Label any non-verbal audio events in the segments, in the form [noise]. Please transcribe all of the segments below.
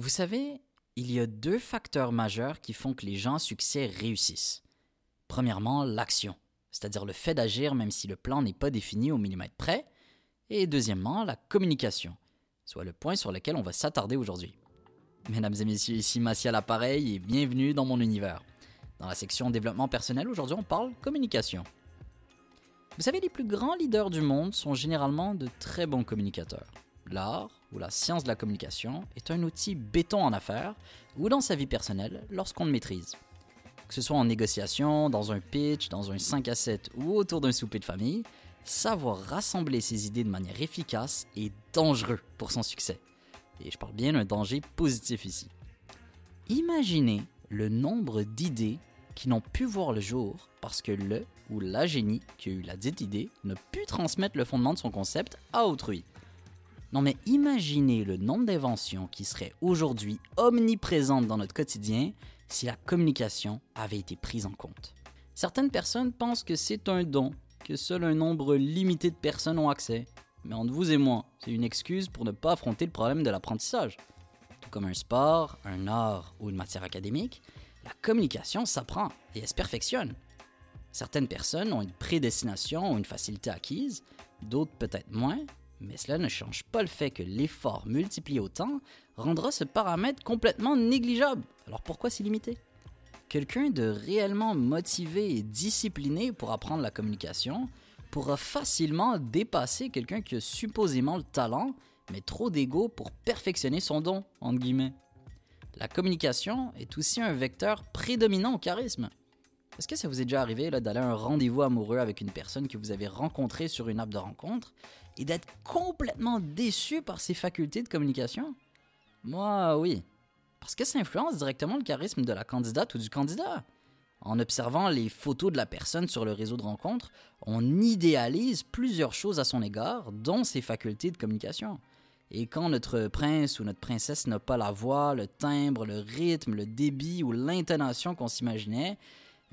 Vous savez, il y a deux facteurs majeurs qui font que les gens à succès réussissent. Premièrement, l'action, c'est-à-dire le fait d'agir même si le plan n'est pas défini au millimètre près. Et deuxièmement, la communication, soit le point sur lequel on va s'attarder aujourd'hui. Mesdames et messieurs, ici Massia l'appareil et bienvenue dans mon univers. Dans la section développement personnel, aujourd'hui on parle communication. Vous savez, les plus grands leaders du monde sont généralement de très bons communicateurs. L'art ou la science de la communication est un outil béton en affaires ou dans sa vie personnelle lorsqu'on le maîtrise. Que ce soit en négociation, dans un pitch, dans un 5 à 7 ou autour d'un souper de famille, savoir rassembler ses idées de manière efficace est dangereux pour son succès. Et je parle bien d'un danger positif ici. Imaginez le nombre d'idées qui n'ont pu voir le jour parce que le ou la génie qui a eu la dite idée n'a pu transmettre le fondement de son concept à autrui. Non mais imaginez le nombre d'inventions qui seraient aujourd'hui omniprésentes dans notre quotidien si la communication avait été prise en compte. Certaines personnes pensent que c'est un don, que seul un nombre limité de personnes ont accès. Mais entre vous et moi, c'est une excuse pour ne pas affronter le problème de l'apprentissage. Tout comme un sport, un art ou une matière académique, la communication s'apprend et elle se perfectionne. Certaines personnes ont une prédestination ou une facilité acquise, d'autres peut-être moins, mais cela ne change pas le fait que l'effort multiplié au temps rendra ce paramètre complètement négligeable. Alors pourquoi s'y limiter? Quelqu'un de réellement motivé et discipliné pour apprendre la communication pourra facilement dépasser quelqu'un qui a supposément le talent, mais trop d'ego pour perfectionner son don. La communication est aussi un vecteur prédominant au charisme. Est-ce que ça vous est déjà arrivé d'aller à un rendez-vous amoureux avec une personne que vous avez rencontrée sur une app de rencontre et d'être complètement déçu par ses facultés de communication? Moi, oui. Parce que ça influence directement le charisme de la candidate ou du candidat. En observant les photos de la personne sur le réseau de rencontre, on idéalise plusieurs choses à son égard, dont ses facultés de communication. Et quand notre prince ou notre princesse n'a pas la voix, le timbre, le rythme, le débit ou l'intonation qu'on s'imaginait,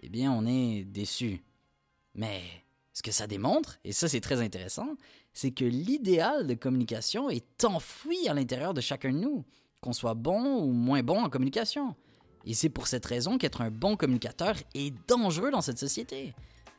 eh bien on est déçu. Mais ce que ça démontre, et ça c'est très intéressant, c'est que l'idéal de communication est enfoui à l'intérieur de chacun de nous qu'on soit bon ou moins bon en communication. Et c'est pour cette raison qu'être un bon communicateur est dangereux dans cette société.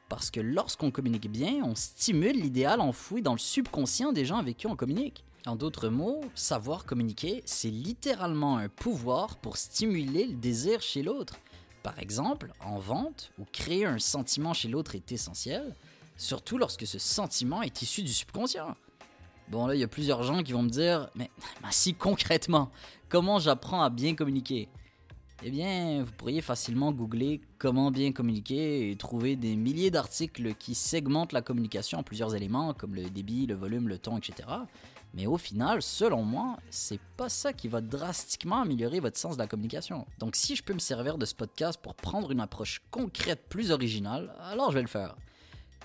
Parce que lorsqu'on communique bien, on stimule l'idéal enfoui dans le subconscient des gens avec qui on communique. En d'autres mots, savoir communiquer, c'est littéralement un pouvoir pour stimuler le désir chez l'autre. Par exemple, en vente, où créer un sentiment chez l'autre est essentiel, surtout lorsque ce sentiment est issu du subconscient. Bon, là, il y a plusieurs gens qui vont me dire, [laughs] mais, si concrètement, comment j'apprends à bien communiquer? Eh bien, vous pourriez facilement googler comment bien communiquer et trouver des milliers d'articles qui segmentent la communication en plusieurs éléments, comme le débit, le volume, le ton, etc. Mais au final, selon moi, c'est pas ça qui va drastiquement améliorer votre sens de la communication. Donc si je peux me servir de ce podcast pour prendre une approche concrète plus originale, alors je vais le faire.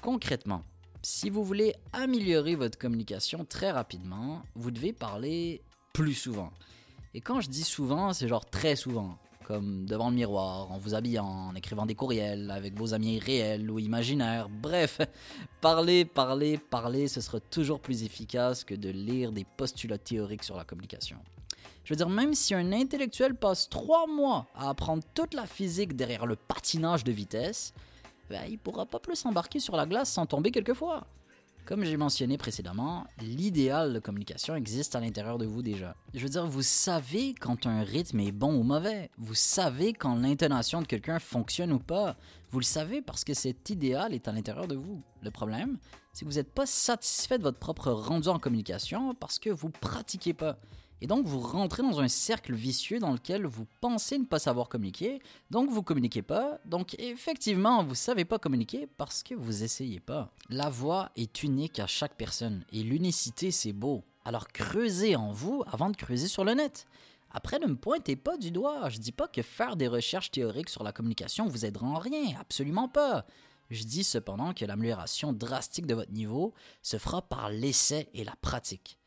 Concrètement, si vous voulez améliorer votre communication très rapidement, vous devez parler plus souvent. Et quand je dis souvent, c'est genre très souvent, comme devant le miroir, en vous habillant, en écrivant des courriels avec vos amis réels ou imaginaires. Bref, parler, parler, parler, ce sera toujours plus efficace que de lire des postulats théoriques sur la communication. Je veux dire, même si un intellectuel passe trois mois à apprendre toute la physique derrière le patinage de vitesse, ben, il pourra pas plus s'embarquer sur la glace sans tomber quelquefois. Comme j'ai mentionné précédemment, l'idéal de communication existe à l'intérieur de vous déjà. Je veux dire, vous savez quand un rythme est bon ou mauvais. Vous savez quand l'intonation de quelqu'un fonctionne ou pas. Vous le savez parce que cet idéal est à l'intérieur de vous. Le problème, c'est que vous n'êtes pas satisfait de votre propre rendu en communication parce que vous pratiquez pas. Et donc, vous rentrez dans un cercle vicieux dans lequel vous pensez ne pas savoir communiquer, donc vous communiquez pas, donc effectivement, vous savez pas communiquer parce que vous essayez pas. La voix est unique à chaque personne, et l'unicité, c'est beau. Alors creusez en vous avant de creuser sur le net. Après, ne me pointez pas du doigt. Je dis pas que faire des recherches théoriques sur la communication vous aidera en rien, absolument pas. Je dis cependant que l'amélioration drastique de votre niveau se fera par l'essai et la pratique.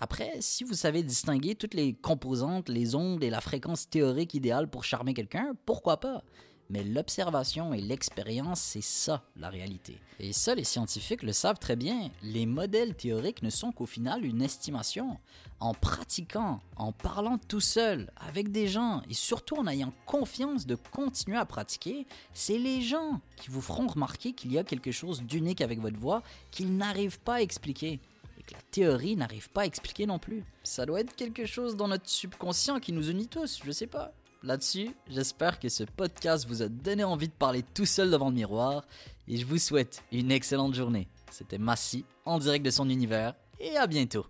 Après, si vous savez distinguer toutes les composantes, les ondes et la fréquence théorique idéale pour charmer quelqu'un, pourquoi pas? mais l'observation et l'expérience, c'est ça la réalité. Et ça, les scientifiques le savent très bien. Les modèles théoriques ne sont qu'au final une estimation. En pratiquant, en parlant tout seul, avec des gens, et surtout en ayant confiance de continuer à pratiquer, c'est les gens qui vous feront remarquer qu'il y a quelque chose d'unique avec votre voix qu'ils n'arrivent pas à expliquer la théorie n'arrive pas à expliquer non plus. Ça doit être quelque chose dans notre subconscient qui nous unit tous, je sais pas. Là-dessus, j'espère que ce podcast vous a donné envie de parler tout seul devant le miroir et je vous souhaite une excellente journée. C'était Massy en direct de son univers et à bientôt.